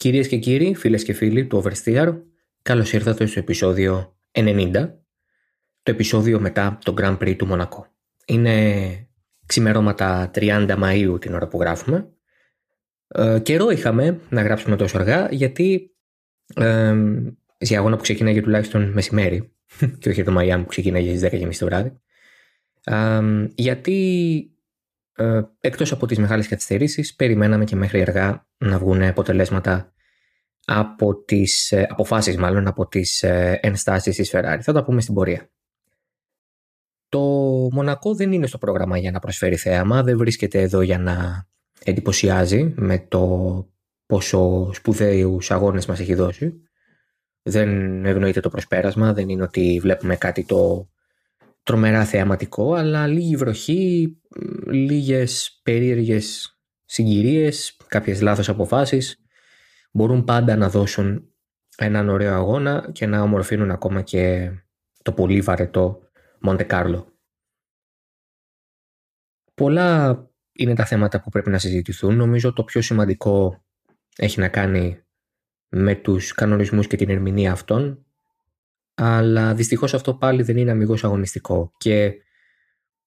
Κυρίες και κύριοι, φίλες και φίλοι του Oversteer, καλώς ήρθατε στο επεισόδιο 90, το επεισόδιο μετά το Grand Prix του Μονακό. Είναι ξημερώματα 30 Μαΐου την ώρα που γράφουμε. Ε, καιρό είχαμε να γράψουμε τόσο αργά γιατί ε, σε αγώνα που ξεκίναγε τουλάχιστον μεσημέρι και όχι το Μαϊάμι που ξεκίναγε στις 10.30 το βράδυ. Ε, γιατί ε, εκτός από τις μεγάλες καθυστερήσεις περιμέναμε και μέχρι αργά να βγουν αποτελέσματα από τις ε, αποφάσεις μάλλον από τις ε, ενστάσεις της Ferrari. Θα τα πούμε στην πορεία. Το Μονακό δεν είναι στο πρόγραμμα για να προσφέρει θέαμα, δεν βρίσκεται εδώ για να εντυπωσιάζει με το πόσο σπουδαίους αγώνες μας έχει δώσει. Δεν ευνοείται το προσπέρασμα, δεν είναι ότι βλέπουμε κάτι το τρομερά θεαματικό, αλλά λίγη βροχή, λίγες περίεργες συγκυρίες, κάποιες λάθος αποφάσεις μπορούν πάντα να δώσουν έναν ωραίο αγώνα και να ομορφύνουν ακόμα και το πολύ βαρετό Μοντε Κάρλο. Πολλά είναι τα θέματα που πρέπει να συζητηθούν. Νομίζω το πιο σημαντικό έχει να κάνει με τους κανονισμούς και την ερμηνεία αυτών αλλά δυστυχώς αυτό πάλι δεν είναι αμυγός αγωνιστικό και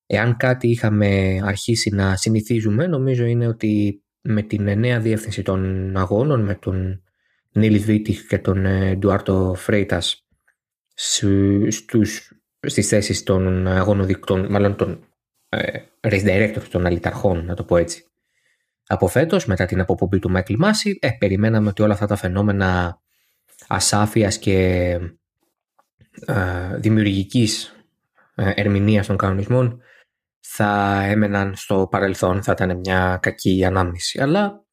εάν κάτι είχαμε αρχίσει να συνηθίζουμε νομίζω είναι ότι με την νέα διεύθυνση των αγώνων με τον Νίλι Βίτιχ και τον Ντουάρτο Φρέιτας στους, στις θέσεις των αγώνοδικτών, μάλλον των ε, race directors των αλυταρχών, να το πω έτσι. Από φέτος, μετά την αποπομπή του Μάικλ Μάση, ε, περιμέναμε ότι όλα αυτά τα φαινόμενα ασάφειας και ε, δημιουργικής ε, ερμηνείας των κανονισμών θα έμεναν στο παρελθόν, θα ήταν μια κακή ανάμνηση. Αλλά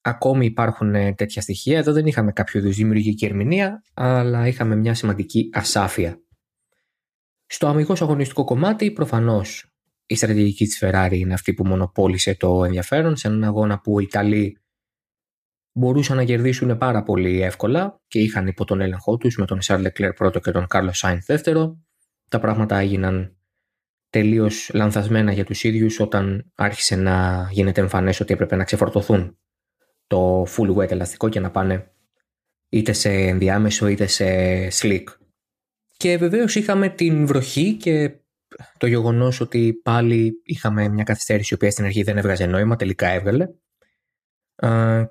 ακόμη υπάρχουν ε, τέτοια στοιχεία. Εδώ δεν είχαμε κάποιο είδους δημιουργική ερμηνεία, αλλά είχαμε μια σημαντική ασάφεια. Στο αμυγός αγωνιστικό κομμάτι, προφανώς η στρατηγική της Ferrari είναι αυτή που μονοπόλησε το ενδιαφέρον σε έναν αγώνα που οι Ιταλοί μπορούσαν να κερδίσουν πάρα πολύ εύκολα και είχαν υπό τον έλεγχό τους με τον Charles Leclerc πρώτο και τον Carlos Sainz δεύτερο. Τα πράγματα έγιναν τελείως λανθασμένα για τους ίδιους όταν άρχισε να γίνεται εμφανές ότι έπρεπε να ξεφορτωθούν το full wet ελαστικό και να πάνε είτε σε ενδιάμεσο είτε σε slick. Και βεβαίως είχαμε την βροχή και το γεγονός ότι πάλι είχαμε μια καθυστέρηση η οποία στην αρχή δεν έβγαζε νόημα, τελικά έβγαλε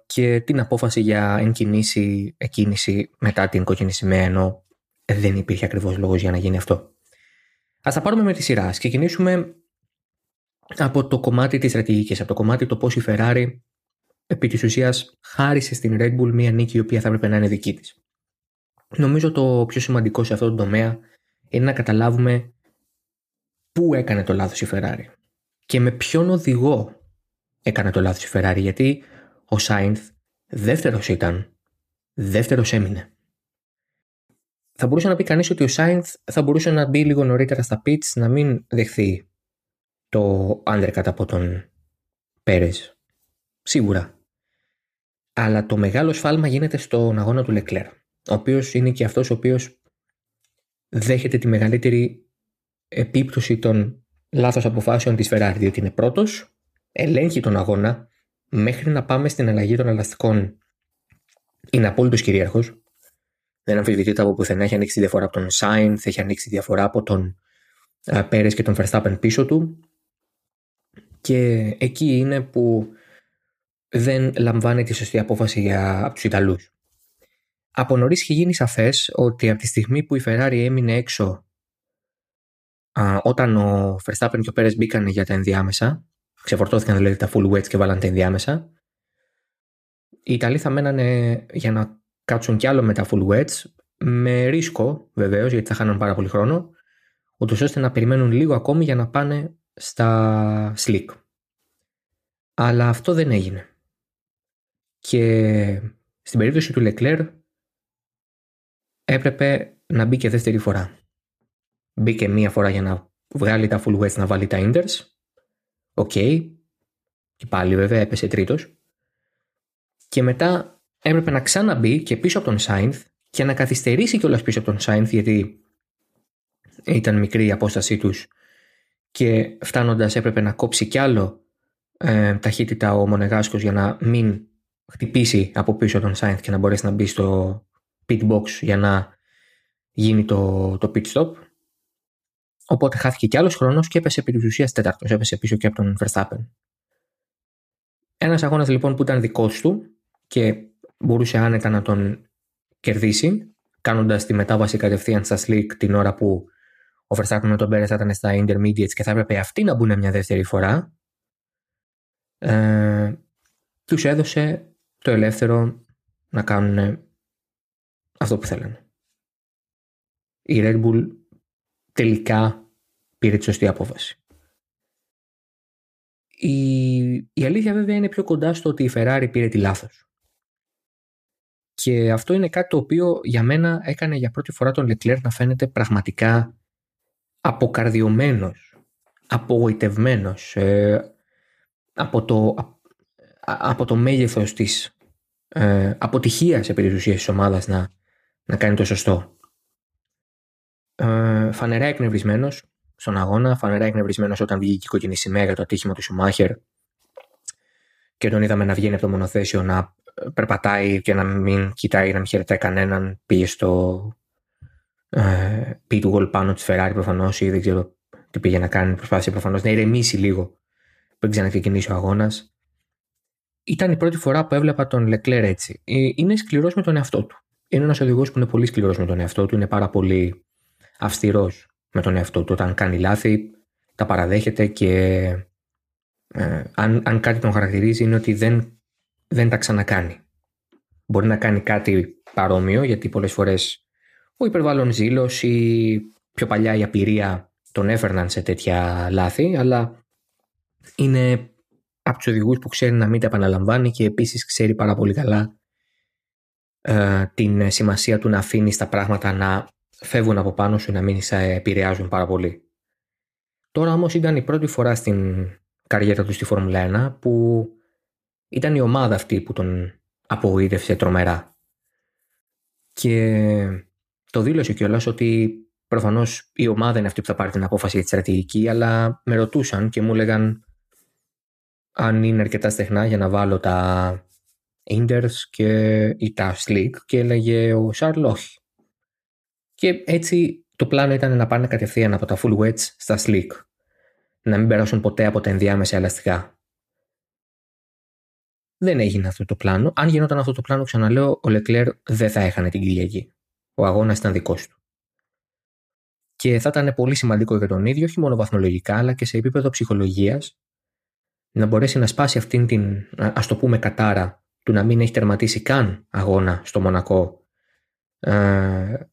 και την απόφαση για εγκινήσει, εκκίνηση μετά την κόκκινη σημαία ενώ δεν υπήρχε ακριβώς λόγος για να γίνει αυτό. Ας τα πάρουμε με τη σειρά. Ας ξεκινήσουμε από το κομμάτι της στρατηγικής, από το κομμάτι το πώς η Ferrari επί της ουσίας χάρισε στην Red Bull μια νίκη η οποία θα έπρεπε να είναι δική της. Νομίζω το πιο σημαντικό σε αυτό το τομέα είναι να καταλάβουμε πού έκανε το λάθος η Ferrari και με ποιον οδηγό έκανε το λάθος η Ferrari γιατί ο Σάινθ δεύτερος ήταν, δεύτερος έμεινε. Θα μπορούσε να πει κανείς ότι ο Σάινθ θα μπορούσε να μπει λίγο νωρίτερα στα πίτς να μην δεχθεί το άντερκατ από τον Πέρες. Σίγουρα. Αλλά το μεγάλο σφάλμα γίνεται στον αγώνα του Λεκλέρ, ο οποίος είναι και αυτός ο οποίος δέχεται τη μεγαλύτερη επίπτωση των λάθος αποφάσεων της Ferrari, διότι είναι πρώτος, ελέγχει τον αγώνα, μέχρι να πάμε στην αλλαγή των ελαστικών είναι απόλυτος κυρίαρχος. Δεν αμφισβητείται από πουθενά. Έχει ανοίξει τη διαφορά από τον Σάινθ, έχει ανοίξει τη διαφορά από τον Πέρες και τον Verstappen πίσω του. Και εκεί είναι που δεν λαμβάνει τη σωστή απόφαση για, από τους Ιταλούς. Από νωρίς είχε γίνει σαφές ότι από τη στιγμή που η Ferrari έμεινε έξω α, όταν ο Verstappen και ο Πέρες μπήκαν για τα ενδιάμεσα, ξεφορτώθηκαν δηλαδή τα full weights και βάλαν τα ενδιάμεσα. Οι Ιταλοί θα μένανε για να κάτσουν κι άλλο με τα full weights, με ρίσκο βεβαίως, γιατί θα χάνουν πάρα πολύ χρόνο, ούτως ώστε να περιμένουν λίγο ακόμη για να πάνε στα slick. Αλλά αυτό δεν έγινε. Και στην περίπτωση του Leclerc έπρεπε να μπει και δεύτερη φορά. Μπήκε μία φορά για να βγάλει τα full wets να βάλει τα inters OK. Και πάλι βέβαια έπεσε τρίτος. Και μετά έπρεπε να ξαναμπεί και πίσω από τον Sainz και να καθυστερήσει κιόλας πίσω από τον Sainz γιατί ήταν μικρή η απόστασή τους και φτάνοντας έπρεπε να κόψει κι άλλο ε, ταχύτητα ο Μονεγάσκος για να μην χτυπήσει από πίσω τον Σάινθ και να μπορέσει να μπει στο pit box για να γίνει το, το pit stop. Οπότε χάθηκε κι άλλος χρόνος και έπεσε επί της ουσίας τέταρτος. Έπεσε πίσω και από τον Verstappen. Ένας αγώνας λοιπόν που ήταν δικός του και μπορούσε άνετα να τον κερδίσει, κάνοντας τη μετάβαση κατευθείαν στα slick την ώρα που ο Verstappen με τον Πέρε θα ήταν στα intermediates και θα έπρεπε αυτοί να μπουν μια δεύτερη φορά. Ε, τους έδωσε το ελεύθερο να κάνουν αυτό που θέλανε. Η Red Bull τελικά πήρε τη σωστή απόφαση. Η, η αλήθεια βέβαια είναι πιο κοντά στο ότι η Ferrari πήρε τη λάθος. Και αυτό είναι κάτι το οποίο για μένα έκανε για πρώτη φορά τον Leclerc να φαίνεται πραγματικά αποκαρδιωμένος, απογοητευμένος ε, από, το, από το μέγεθος της ε, αποτυχίας επί της ουσίας της ομάδας να, να κάνει το σωστό. Ε, φανερά εκνευρισμένος στον αγώνα, φανερά εκνευρισμένος όταν βγήκε η κόκκινη σημαία για το ατύχημα του Σουμάχερ και τον είδαμε να βγαίνει από το μονοθέσιο να περπατάει και να μην κοιτάει, να μην χαιρετάει κανέναν, πήγε στο ε, του γκολ πάνω της Ferrari προφανώς ή δεν ξέρω τι πήγε να κάνει. Προσπάθησε προφανώς να ηρεμήσει λίγο πριν ξαναξεκινήσει ο αγώνας. Ήταν η πρώτη φορά που έβλεπα τον Λεκλέρ έτσι. Ε, είναι σκληρός με τον εαυτό του. Είναι ένας οδηγός που είναι πολύ σκληρός με τον εαυτό του, είναι πάρα πολύ αυστηρός με τον εαυτό του. Όταν κάνει λάθη, τα παραδέχεται και ε, αν, αν κάτι τον χαρακτηρίζει είναι ότι δεν, δεν τα ξανακάνει. Μπορεί να κάνει κάτι παρόμοιο, γιατί πολλές φορές ο υπερβάλλον ζήλος ή πιο παλιά η απειρία τον έφερναν σε τέτοια λάθη, αλλά είναι από τους οδηγούς που ξέρει να μην τα επαναλαμβάνει και επίσης ξέρει πάρα πολύ καλά ε, την σημασία του να αφήνεις τα πράγματα να φεύγουν από πάνω σου, να μην σε επηρεάζουν πάρα πολύ. Τώρα όμως ήταν η πρώτη φορά στην καριέρα τους στη Φόρμουλα 1 που ήταν η ομάδα αυτή που τον απογοήτευσε τρομερά. Και το δήλωσε κιόλας ότι προφανώς η ομάδα είναι αυτή που θα πάρει την απόφαση για τη στρατηγική, αλλά με ρωτούσαν και μου έλεγαν αν είναι αρκετά στεχνά για να βάλω τα Inders και ή τα Slick και έλεγε ο Σάρλ όχι. Και έτσι το πλάνο ήταν να πάνε κατευθείαν από τα full wets στα Slick. Να μην περάσουν ποτέ από τα ενδιάμεσα ελαστικά. Δεν έγινε αυτό το πλάνο. Αν γινόταν αυτό το πλάνο, ξαναλέω, ο Λεκλέρ δεν θα έχανε την Κυριακή ο αγώνας ήταν δικός του. Και θα ήταν πολύ σημαντικό για τον ίδιο, όχι μόνο βαθμολογικά, αλλά και σε επίπεδο ψυχολογίας, να μπορέσει να σπάσει αυτήν την, ας το πούμε, κατάρα του να μην έχει τερματίσει καν αγώνα στο Μονακό ε,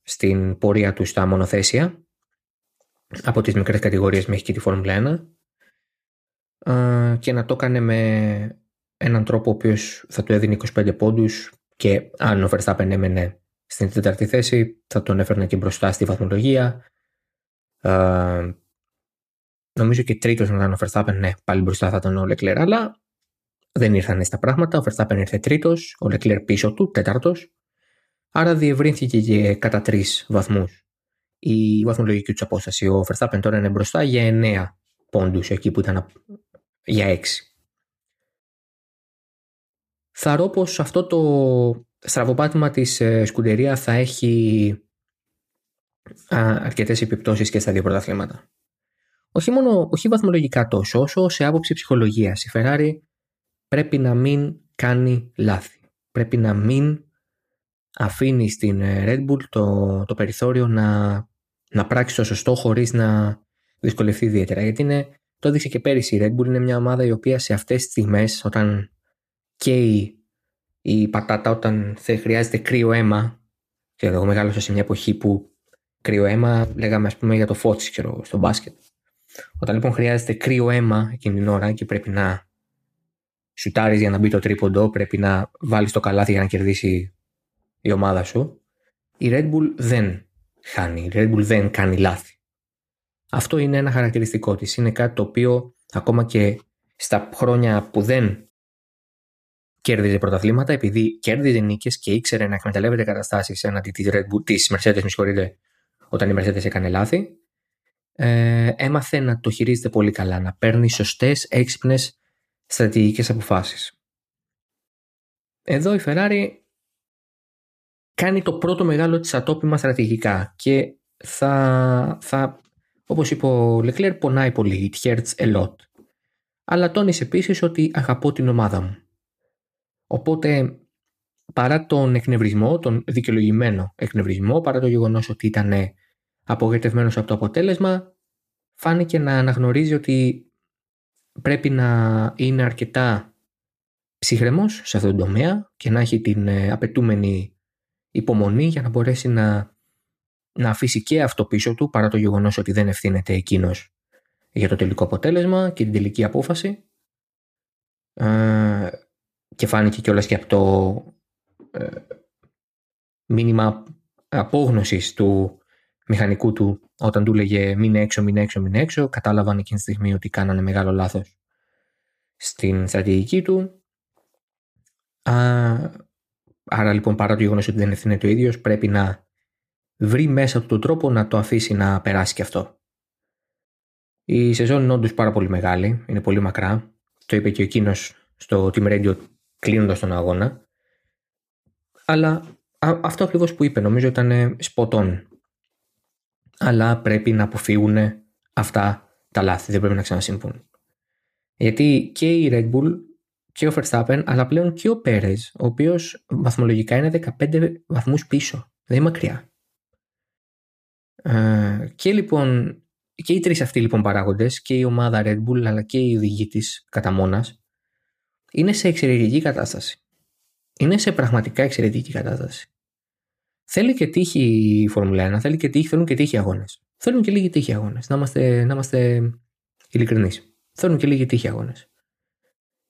στην πορεία του στα μονοθέσια, από τις μικρές κατηγορίες μέχρι και τη Φόρμουλα 1 ε, και να το έκανε με έναν τρόπο ο οποίος θα του έδινε 25 πόντους και αν ο Verstappen έμενε στην τέταρτη θέση, θα τον έφερνα και μπροστά στη βαθμολογία. Ε, νομίζω και τρίτος να ήταν ο Verstappen, ναι, πάλι μπροστά θα ήταν ο Leclerc, αλλά δεν ήρθαν στα πράγματα. Ο Verstappen ήρθε τρίτος, ο Leclerc πίσω του, τέταρτος. Άρα διευρύνθηκε και κατά τρεις βαθμούς η βαθμολογική τους απόσταση. Ο Verstappen τώρα είναι μπροστά για 9 πόντους, εκεί που ήταν για 6. Θαρώ πως αυτό το στραβοπάτημα της ε, Σκουντερία θα έχει αρκετές επιπτώσεις και στα δύο πρωταθλήματα. Όχι μόνο, όχι βαθμολογικά τόσο, όσο σε άποψη ψυχολογίας. Η Ferrari πρέπει να μην κάνει λάθη. Πρέπει να μην αφήνει στην ε, Red Bull το, το περιθώριο να, να πράξει το σωστό χωρίς να δυσκολευτεί ιδιαίτερα. Γιατί είναι, το έδειξε και πέρυσι η Red Bull είναι μια ομάδα η οποία σε αυτές τις στιγμές όταν καίει η πατάτα όταν θα χρειάζεται κρύο αίμα. Και εγώ μεγάλωσα σε μια εποχή που κρύο αίμα λέγαμε ας πούμε για το φώτσι ξέρω, στο μπάσκετ. Όταν λοιπόν χρειάζεται κρύο αίμα εκείνη την ώρα και πρέπει να σουτάρεις για να μπει το τρίποντο, πρέπει να βάλεις το καλάθι για να κερδίσει η ομάδα σου, η Red Bull δεν χάνει, η Red Bull δεν κάνει λάθη. Αυτό είναι ένα χαρακτηριστικό της, είναι κάτι το οποίο ακόμα και στα χρόνια που δεν κέρδιζε πρωταθλήματα επειδή κέρδιζε νίκες και ήξερε να εκμεταλλεύεται καταστάσεις έναντι της της Mercedes, με συγχωρείτε, όταν η Mercedes έκανε λάθη. Ε, έμαθε να το χειρίζεται πολύ καλά, να παίρνει σωστές, έξυπνες στρατηγικές αποφάσεις. εδώ η Ferrari κάνει το πρώτο μεγάλο της ατόπιμα στρατηγικά και θα, θα όπως είπε ο Leclerc, πονάει πολύ, it hurts a lot. Αλλά τόνισε επίσης ότι αγαπώ την ομάδα μου. Οπότε, παρά τον εκνευρισμό, τον δικαιολογημένο εκνευρισμό, παρά το γεγονός ότι ήταν απογοητευμένος από το αποτέλεσμα, φάνηκε να αναγνωρίζει ότι πρέπει να είναι αρκετά ψύχρεμος σε αυτόν τον τομέα και να έχει την ε, απαιτούμενη υπομονή για να μπορέσει να, να αφήσει και αυτό πίσω του παρά το γεγονός ότι δεν ευθύνεται εκείνος για το τελικό αποτέλεσμα και την τελική απόφαση. Ε, και φάνηκε κιόλας και από το ε, μήνυμα απόγνωσης του μηχανικού του όταν του έλεγε μην έξω, μην έξω, μην έξω κατάλαβαν εκείνη τη στιγμή ότι κάνανε μεγάλο λάθος στην στρατηγική του άρα λοιπόν παρά το γεγονός ότι δεν ευθύνεται ο ίδιος πρέπει να βρει μέσα του τον τρόπο να το αφήσει να περάσει και αυτό. Η σεζόν είναι όντως πάρα πολύ μεγάλη, είναι πολύ μακρά. Το είπε και ο εκείνος στο Team Radio κλείνοντας τον αγώνα. Αλλά αυτό ακριβώς που είπε νομίζω ήταν σποτών. Αλλά πρέπει να αποφύγουν αυτά τα λάθη, δεν πρέπει να ξανασυμβούν. Γιατί και η Red Bull και ο Verstappen, αλλά πλέον και ο Πέρες, ο οποίος βαθμολογικά είναι 15 βαθμούς πίσω. Δεν είναι μακριά. Ε, και λοιπόν, και οι τρεις αυτοί λοιπόν παράγοντες, και η ομάδα Red Bull, αλλά και η οδηγοί τη κατά μόνας, είναι σε εξαιρετική κατάσταση. Είναι σε πραγματικά εξαιρετική κατάσταση. Θέλει και τύχη η Φόρμουλα 1, θέλει και τύχη, θέλουν και τύχη αγώνες. Θέλουν και λίγοι τύχη αγώνες. Να είμαστε, να είμαστε ειλικρινείς. Θέλουν και λίγοι τύχη αγώνες.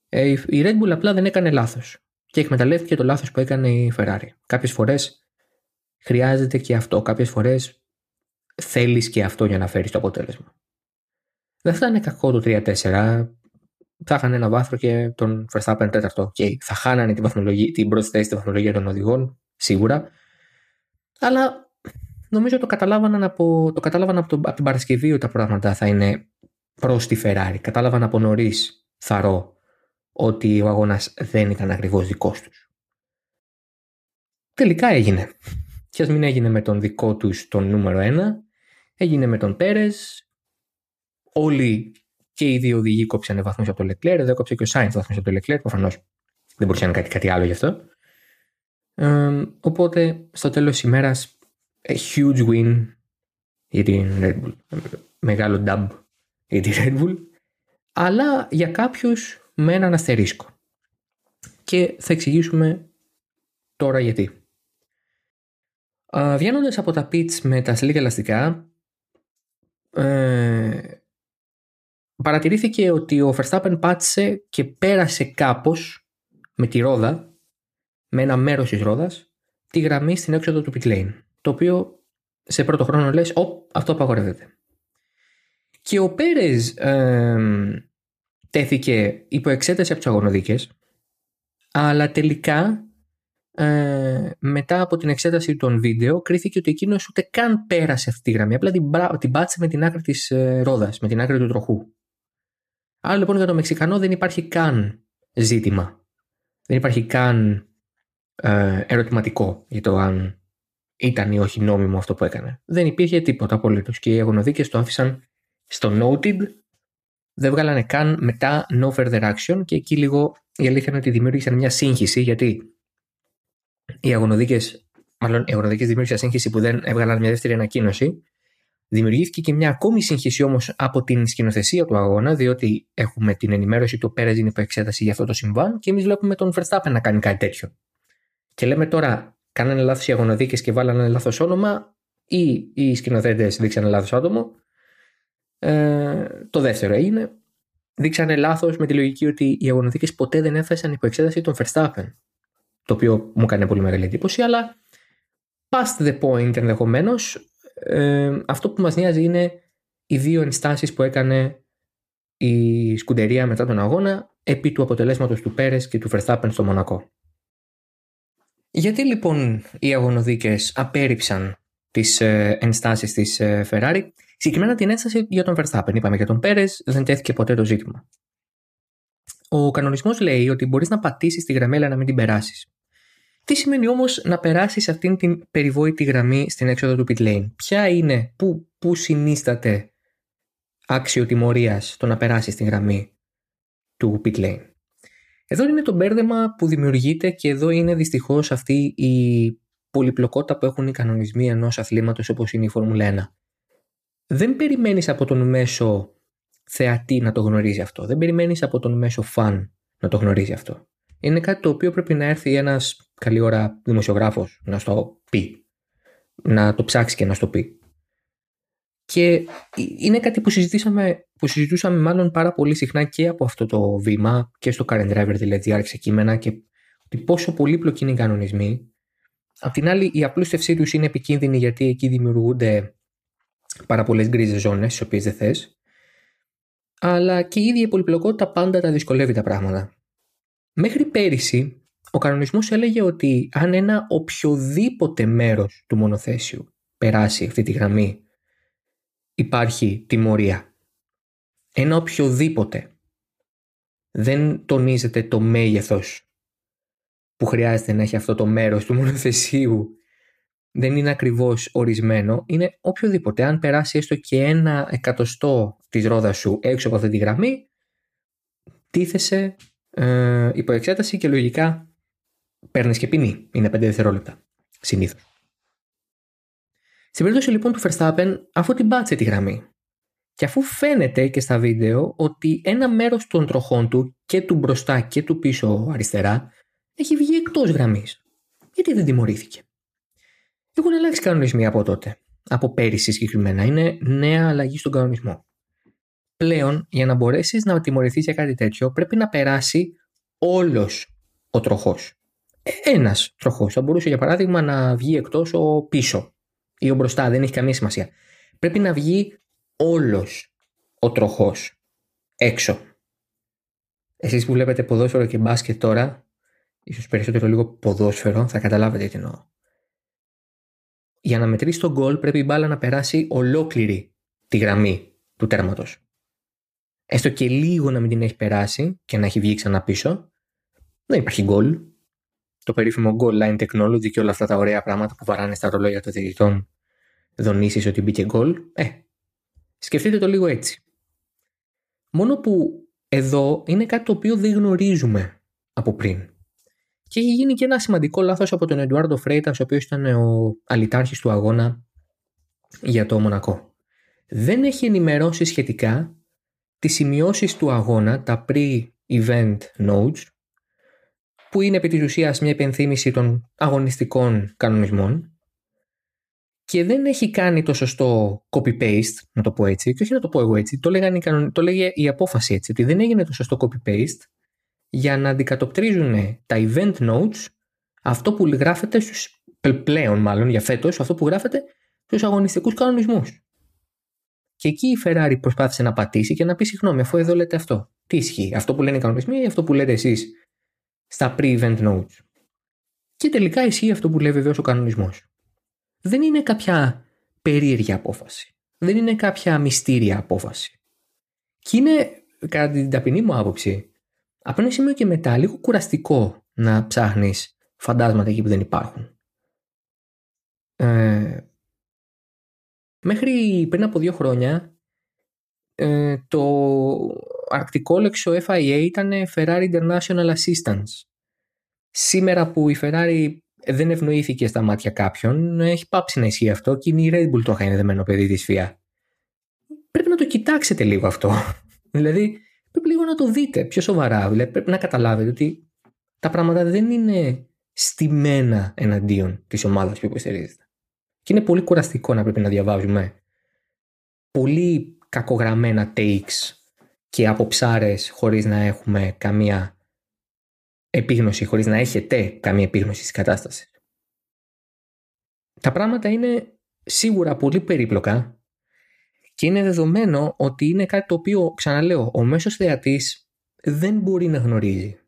Ε, η Red Bull απλά δεν έκανε λάθος. Και εκμεταλλεύτηκε το λάθος που έκανε η Ferrari. Κάποιες φορές χρειάζεται και αυτό. Κάποιες φορές θέλεις και αυτό για να φέρεις το αποτέλεσμα. Δεν θα είναι κακό το 3-4. Θα είχαν ένα βάθρο και τον Verstappen τέταρτο. Okay. Θα χάνανε την, βαθμολογία, την πρώτη θέση στη βαθμολογία των οδηγών, σίγουρα. Αλλά νομίζω το καταλάβαναν από, το κατάλαβαν από, το, από την Παρασκευή ότι τα πράγματα θα είναι προς τη Ferrari. Κατάλαβαν από νωρίς θαρώ ότι ο αγώνας δεν ήταν ακριβώς δικός τους. Τελικά έγινε. Και ας μην έγινε με τον δικό τους τον νούμερο ένα, έγινε με τον Πέρες, όλοι και οι δύο οδηγοί κόψανε βαθμούς από το Leclerc, εδώ κόψε και ο Σάιντ βαθμούς από το Leclerc, προφανώς δεν μπορούσε να είναι κάτι, κάτι άλλο γι' αυτό. Ε, οπότε στο τέλος της ημέρας a huge win για την Red Bull. Μεγάλο dub για την Red Bull. Αλλά για κάποιους με έναν αστερίσκο. Και θα εξηγήσουμε τώρα γιατί. Βγαίνοντας από τα pits με τα σλίγα ελαστικά, ε, παρατηρήθηκε ότι ο Verstappen πάτησε και πέρασε κάπως με τη ρόδα, με ένα μέρος της ρόδας, τη γραμμή στην έξοδο του pit lane. Το οποίο σε πρώτο χρόνο λες, «Ωπ, αυτό απαγορεύεται». Και ο Πέρες ε, τέθηκε υπό εξέταση από του αγωνοδίκες, αλλά τελικά ε, μετά από την εξέταση των βίντεο κρίθηκε ότι εκείνος ούτε καν πέρασε αυτή τη γραμμή. Απλά την, την πάτησε με την άκρη της ε, ρόδας, με την άκρη του τροχού. Άρα λοιπόν για το Μεξικανό δεν υπάρχει καν ζήτημα. Δεν υπάρχει καν ε, ερωτηματικό για το αν ήταν ή όχι νόμιμο αυτό που έκανε. Δεν υπήρχε τίποτα απολύτως και οι αγωνοδίκες το άφησαν στο noted δεν βγάλανε καν μετά no further action και εκεί λίγο η αλήθεια είναι ότι δημιούργησαν μια σύγχυση γιατί οι αγωνοδίκες, μάλλον οι αγωνοδίκες δημιούργησαν σύγχυση που δεν έβγαλαν μια δεύτερη ανακοίνωση. Δημιουργήθηκε και μια ακόμη σύγχυση όμως από την σκηνοθεσία του αγώνα, διότι έχουμε την ενημέρωση του Πέρες είναι υπό εξέταση για αυτό το συμβάν και εμείς βλέπουμε τον Verstappen να κάνει κάτι τέτοιο. Και λέμε τώρα, κάνανε λάθος οι αγωνοδίκες και βάλανε λάθος όνομα, ή οι σκηνοθέτες δείξανε λάθος άτομο, ε, το δεύτερο έγινε. Δείξανε λάθος με τη λογική ότι οι αγωνιστικές ποτέ δεν έφεσαν υπό εξέταση των Verstappen. Το οποίο μου έκανε πολύ μεγάλη εντύπωση, αλλά past the point ενδεχομένως, ε, αυτό που μας νοιάζει είναι οι δύο ενστάσεις που έκανε η σκουντερία μετά τον αγώνα επί του αποτελέσματος του Πέρες και του Verstappen στο Μονακό. Γιατί λοιπόν οι αγωνοδίκες απέρριψαν τις ε, ενστάσεις της ε, Ferrari; Συγκεκριμένα την ένσταση για τον Verstappen. Είπαμε για τον Πέρες, δεν τέθηκε ποτέ το ζήτημα. ο κανονισμός λέει ότι μπορείς να πατήσεις τη γραμμή αλλά να μην την περάσεις. Τι σημαίνει όμως να περάσεις αυτήν την περιβόητη γραμμή στην έξοδο του pit lane; Ποια είναι, πού, πού συνίσταται άξιο τιμωρίας το να περάσεις τη γραμμή του pit lane; Εδώ είναι το μπέρδεμα που δημιουργείται και εδώ είναι δυστυχώς αυτή η πολυπλοκότητα που έχουν οι κανονισμοί ενός αθλήματος όπως είναι η Φόρμουλα 1. Δεν περιμένεις από τον μέσο θεατή να το γνωρίζει αυτό. Δεν περιμένεις από τον μέσο φαν να το γνωρίζει αυτό. Είναι κάτι το οποίο πρέπει να έρθει ένας καλή ώρα δημοσιογράφος να στο πει. Να το ψάξει και να στο πει. Και είναι κάτι που συζητήσαμε, που συζητούσαμε μάλλον πάρα πολύ συχνά και από αυτό το βήμα και στο Current Driver δηλαδή άρχισε κείμενα και ότι πόσο πολύπλοκοι είναι οι κανονισμοί. Απ' την άλλη η απλούστευσή τους είναι επικίνδυνη γιατί εκεί δημιουργούνται πάρα πολλές γκρίζες ζώνες, τις οποίες δεν θες. Αλλά και η ίδια η πολυπλοκότητα πάντα τα δυσκολεύει τα πράγματα. Μέχρι πέρυσι, ο κανονισμός έλεγε ότι αν ένα οποιοδήποτε μέρος του μονοθέσιου περάσει αυτή τη γραμμή, υπάρχει τιμωρία. Ένα οποιοδήποτε. Δεν τονίζεται το μέγεθος που χρειάζεται να έχει αυτό το μέρος του μονοθεσίου δεν είναι ακριβώς ορισμένο, είναι οποιοδήποτε. Αν περάσει έστω και ένα εκατοστό της ρόδας σου έξω από αυτή τη γραμμή, τίθεσαι ε, υπό εξέταση και λογικά παίρνεις και ποινή. Είναι 5 δευτερόλεπτα συνήθως. Στην περίπτωση λοιπόν του Verstappen, αφού την πάτησε τη γραμμή και αφού φαίνεται και στα βίντεο ότι ένα μέρος των τροχών του και του μπροστά και του πίσω αριστερά έχει βγει εκτός γραμμής. Γιατί δεν τιμωρήθηκε. Έχουν αλλάξει κανονισμοί από τότε. Από πέρυσι συγκεκριμένα. Είναι νέα αλλαγή στον κανονισμό. Πλέον, για να μπορέσεις να τιμωρηθείς για κάτι τέτοιο, πρέπει να περάσει όλος ο τροχός. Ε, Ένας τροχός. Θα μπορούσε, για παράδειγμα, να βγει εκτός ο πίσω ή ο μπροστά. Δεν έχει καμία σημασία. Πρέπει να βγει όλος ο τροχός έξω. Εσείς που βλέπετε ποδόσφαιρο και μπάσκετ τώρα, ίσως περισσότερο λίγο ποδόσφαιρο, θα καταλάβετε τι εννοώ για να μετρήσει τον γκολ πρέπει η μπάλα να περάσει ολόκληρη τη γραμμή του τέρματος. Έστω και λίγο να μην την έχει περάσει και να έχει βγει ξανά πίσω, δεν υπάρχει γκολ. Το περίφημο goal line technology και όλα αυτά τα ωραία πράγματα που βαράνε στα ρολόγια των διαιτητών δονήσεις ότι μπήκε γκολ. Ε, σκεφτείτε το λίγο έτσι. Μόνο που εδώ είναι κάτι το οποίο δεν γνωρίζουμε από πριν. Και έχει γίνει και ένα σημαντικό λάθος από τον Εντουάρντο Φρέιτα, ο οποίος ήταν ο αλητάρχη του αγώνα για το Μονακό. Δεν έχει ενημερώσει σχετικά τις σημειώσεις του αγώνα, τα pre-event notes, που είναι επί της ουσίας μια επενθύμηση των αγωνιστικών κανονισμών και δεν έχει κάνει το σωστό copy-paste, να το πω έτσι, και όχι να το πω εγώ έτσι, το, λέγανε, το λέγε η απόφαση έτσι, ότι δεν έγινε το σωστό copy-paste για να αντικατοπτρίζουν τα event notes αυτό που γράφεται στους, πλέον μάλλον για φέτος, αυτό που γράφεται στους αγωνιστικούς κανονισμούς. Και εκεί η Ferrari προσπάθησε να πατήσει και να πει συγγνώμη, αφού εδώ λέτε αυτό. Τι ισχύει, αυτό που λένε οι κανονισμοί ή αυτό που λέτε εσείς στα pre-event notes. Και τελικά ισχύει αυτό που λέει βεβαίως ο κανονισμός. Δεν είναι κάποια περίεργη απόφαση. Δεν είναι κάποια μυστήρια απόφαση. Και είναι, κατά την ταπεινή μου άποψη, από ένα σημείο και μετά λίγο κουραστικό να ψάχνεις φαντάσματα εκεί που δεν υπάρχουν. Ε, μέχρι πριν από δύο χρόνια ε, το αρκτικό λέξο FIA ήταν Ferrari International Assistance. Σήμερα που η Ferrari δεν ευνοήθηκε στα μάτια κάποιων, έχει πάψει να ισχύει αυτό και είναι η Red Bull το είναι δεμένο παιδί της FIA. Πρέπει να το κοιτάξετε λίγο αυτό. δηλαδή, πρέπει λίγο να το δείτε πιο σοβαρά. Δηλαδή, πρέπει να καταλάβετε ότι τα πράγματα δεν είναι στημένα εναντίον της ομάδας που υποστηρίζετε. Και είναι πολύ κουραστικό να πρέπει να διαβάζουμε πολύ κακογραμμένα takes και αποψάρες χωρίς να έχουμε καμία επίγνωση, χωρίς να έχετε καμία επίγνωση της κατάστασης. Τα πράγματα είναι σίγουρα πολύ περίπλοκα και είναι δεδομένο ότι είναι κάτι το οποίο, ξαναλέω, ο μέσος θεατής δεν μπορεί να γνωρίζει.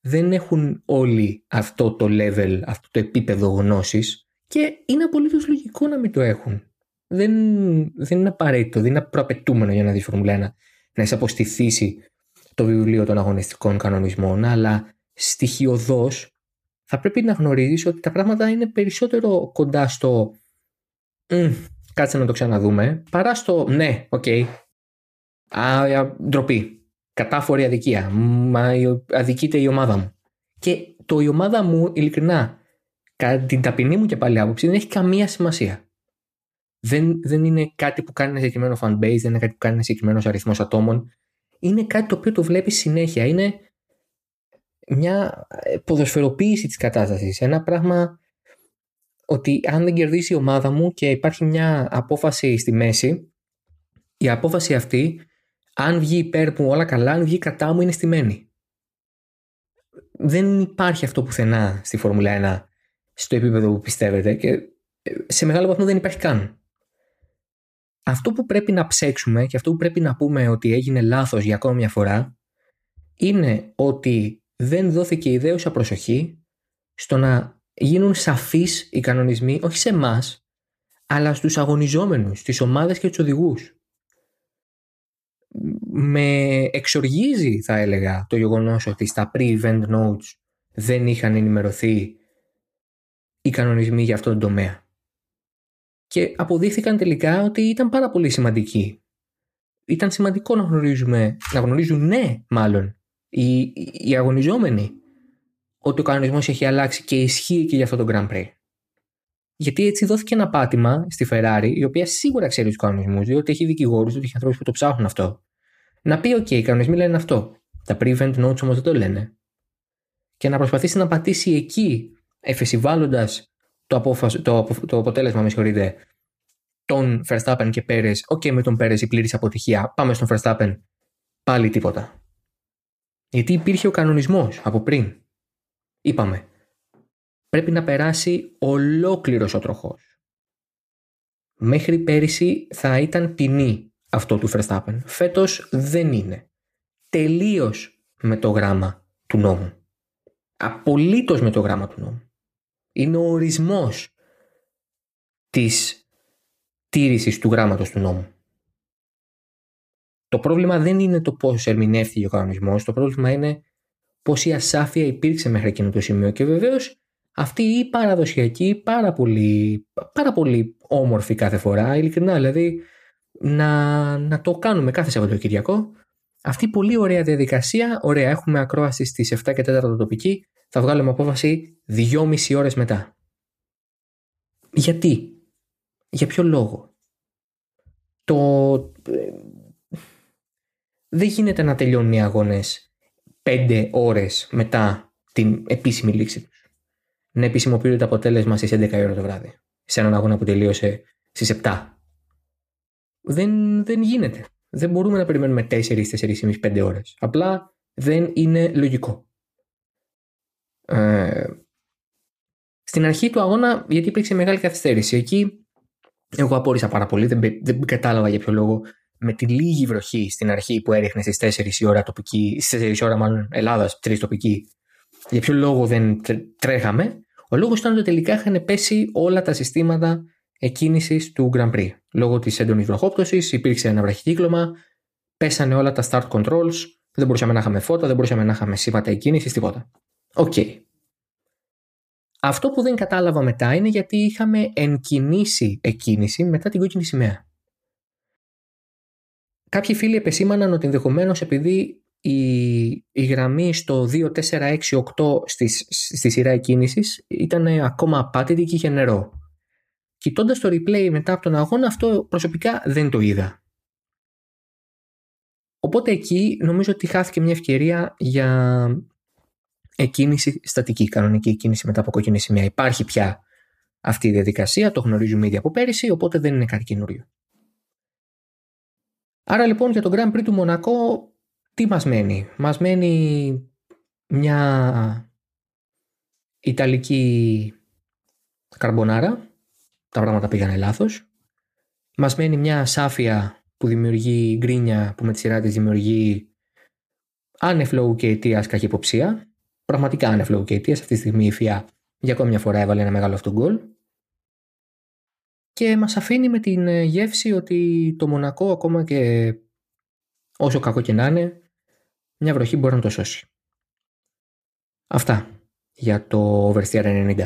Δεν έχουν όλοι αυτό το level, αυτό το επίπεδο γνώσης και είναι απολύτως λογικό να μην το έχουν. Δεν, δεν είναι απαραίτητο, δεν είναι προαπαιτούμενο για να δεις Φόρμουλα 1 να είσαι αποστηθήσει το βιβλίο των αγωνιστικών κανονισμών, αλλά στοιχειοδός θα πρέπει να γνωρίζεις ότι τα πράγματα είναι περισσότερο κοντά στο κάτσε να το ξαναδούμε, παρά στο ναι, OK, okay, α, ντροπή, κατάφωρη αδικία, μα αδικείται η ομάδα μου. Και το η ομάδα μου, ειλικρινά, κατά την ταπεινή μου και πάλι άποψη, δεν έχει καμία σημασία. Δεν, δεν είναι κάτι που κάνει ένα συγκεκριμένο fanbase, δεν είναι κάτι που κάνει ένα συγκεκριμένος αριθμός ατόμων. Είναι κάτι το οποίο το βλέπει συνέχεια. Είναι μια ποδοσφαιροποίηση της κατάστασης. Ένα πράγμα ότι αν δεν κερδίσει η ομάδα μου και υπάρχει μια απόφαση στη μέση, η απόφαση αυτή, αν βγει υπέρ μου όλα καλά, αν βγει κατά μου είναι στημένη. Δεν υπάρχει αυτό πουθενά στη Φόρμουλα 1 στο επίπεδο που πιστεύετε και ε, σε μεγάλο βαθμό δεν υπάρχει καν. Αυτό που πρέπει να ψέξουμε και αυτό που πρέπει να πούμε ότι έγινε λάθος για ακόμα μια φορά είναι ότι δεν δόθηκε ιδέουσα προσοχή στο να γίνουν σαφείς οι κανονισμοί όχι σε εμάς, αλλά στους αγωνιζόμενους, στις ομάδες και τους οδηγούς. Με εξοργίζει θα έλεγα το γεγονός ότι στα pre-event notes δεν είχαν ενημερωθεί οι κανονισμοί για αυτόν τον τομέα. Και αποδείχθηκαν τελικά ότι ήταν πάρα πολύ σημαντικοί. Ήταν σημαντικό να γνωρίζουμε, να γνωρίζουν ναι μάλλον, οι, οι αγωνιζόμενοι ότι ο κανονισμός έχει αλλάξει και ισχύει και για αυτό το Grand Prix. Γιατί έτσι δόθηκε ένα πάτημα στη Ferrari, η οποία σίγουρα ξέρει τους κανονισμούς, διότι έχει δικηγόρους, διότι έχει ανθρώπους που το ψάχνουν αυτό. Να πει: OK, οι κανονισμοί λένε αυτό. Τα prevent notes όμως δεν το λένε. Και να προσπαθήσει να πατήσει εκεί, εφεσιβάλλοντας το, το, το αποτέλεσμα, με συγχωρείτε, τον Verstappen και Πέρες. OK, με τον Πέρες η πλήρης αποτυχία. Πάμε στον Verstappen. Πάλι τίποτα. Γιατί υπήρχε ο κανονισμός από πριν. Είπαμε, πρέπει να περάσει ολόκληρος ο τροχός. Μέχρι πέρυσι θα ήταν ποινή αυτό του Verstappen. Φέτος δεν είναι. Τελείως με το γράμμα του νόμου. Απολύτως με το γράμμα του νόμου. Είναι ο ορισμός της τήρησης του γράμματος του νόμου. Το πρόβλημα δεν είναι το πώς ερμηνεύτηκε ο κανονισμός, το πρόβλημα είναι πόση ασάφεια υπήρξε μέχρι εκείνο το σημείο και βεβαίως αυτή η παραδοσιακή πάρα πολύ, πάρα πολύ όμορφη κάθε φορά, ειλικρινά δηλαδή να, να το κάνουμε κάθε Σαββατοκυριακό. Αυτή η πολύ ωραία διαδικασία, ωραία έχουμε ακρόαση στις 7 και 4 τοπική, θα βγάλουμε απόφαση 2,5 ώρες μετά. Γιατί, για ποιο λόγο; Το... Ε, δεν γίνεται να τελειώνουν οι αγώνες πέντε ώρες μετά την επίσημη λήξη τους. Να επισημοποιείται το αποτέλεσμα στις 11 ώρα το βράδυ. Σε έναν αγώνα που τελείωσε στις 7. Δεν, δεν γίνεται. Δεν μπορούμε να περιμένουμε 4, 4,5, 5 ώρες. Απλά δεν είναι λογικό. Ε, στην αρχή του αγώνα, γιατί υπήρξε μεγάλη καθυστέρηση, εκεί εγώ απόρρισα πάρα πολύ, δεν, δεν κατάλαβα για ποιο λόγο με τη λίγη βροχή στην αρχή που έριχνε στις 4 η ώρα τοπική, στι 4 η ώρα μάλλον Ελλάδας, 3 τοπική, για ποιο λόγο δεν τρέχαμε, ο λόγος ήταν ότι τελικά είχαν πέσει όλα τα συστήματα εκκίνησης του Grand Prix. Λόγω της έντονης βροχόπτωσης υπήρξε ένα βραχικύκλωμα, πέσανε όλα τα start controls, δεν μπορούσαμε να είχαμε φώτα, δεν μπορούσαμε να είχαμε σήματα εκκίνησης, τίποτα. OK. Okay. Αυτό που δεν κατάλαβα μετά είναι γιατί είχαμε εγκινήσει εκκίνηση μετά την κόκκινη σημαία. Κάποιοι φίλοι επεσήμαναν ότι ενδεχομένως επειδή η, η γραμμή στο 2468 στη, στη σειρά εκκίνησης ήταν ακόμα απάτητη και είχε νερό. Κοιτώντας το replay μετά από τον αγώνα, αυτό προσωπικά δεν το είδα. Οπότε εκεί νομίζω ότι χάθηκε μια ευκαιρία για εκκίνηση στατική, κανονική εκκίνηση μετά από κόκκινη σημαία. Υπάρχει πια αυτή η διαδικασία, το γνωρίζουμε ήδη από πέρυσι, οπότε δεν είναι κάτι καινούριο. Άρα λοιπόν για τον Grand Prix του Μονακό τι μας μένει; Μας μένει μια Ιταλική καρμπονάρα. Τα πράγματα πήγανε λάθος. Μας μένει μια σάφια που δημιουργεί γκρίνια που με τη σειρά της δημιουργεί άνεφλογου και αιτίας καχυποψία. Πραγματικά άνεφλογου και αιτίας. Αυτή τη στιγμή η ΦΙΑ για ακόμη μια φορά έβαλε ένα μεγάλο αυτό γκολ και μας αφήνει με την ε, γεύση ότι το Μονακό ακόμα και όσο κακό και να είναι μια βροχή μπορεί να το σώσει. Αυτά για το Oversteer 90.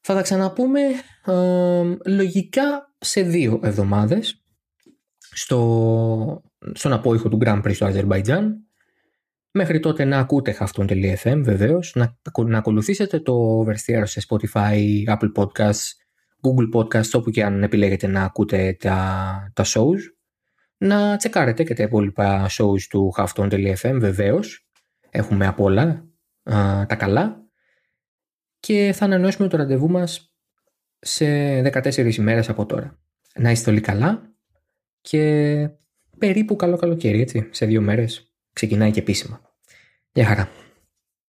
Θα τα ξαναπούμε ε, λογικά σε δύο εβδομάδες στο, στον απόϊχο του Grand Prix στο Αζερβαϊτζάν. Μέχρι τότε να ακούτε χαυτόν.fm βεβαίως, να, να ακολουθήσετε το Oversteer σε Spotify, Apple Podcasts, Google Podcasts, όπου και αν επιλέγετε να ακούτε τα, τα shows. Να τσεκάρετε και τα υπόλοιπα shows του χαυτόν.fm βεβαίως. Έχουμε απ' όλα τα καλά. Και θα ανανεώσουμε το ραντεβού μας σε 14 ημέρες από τώρα. Να είστε όλοι καλά και περίπου καλό καλοκαίρι, έτσι. Σε δύο μέρες ξεκινάει και επίσημα. Γεια χαρά.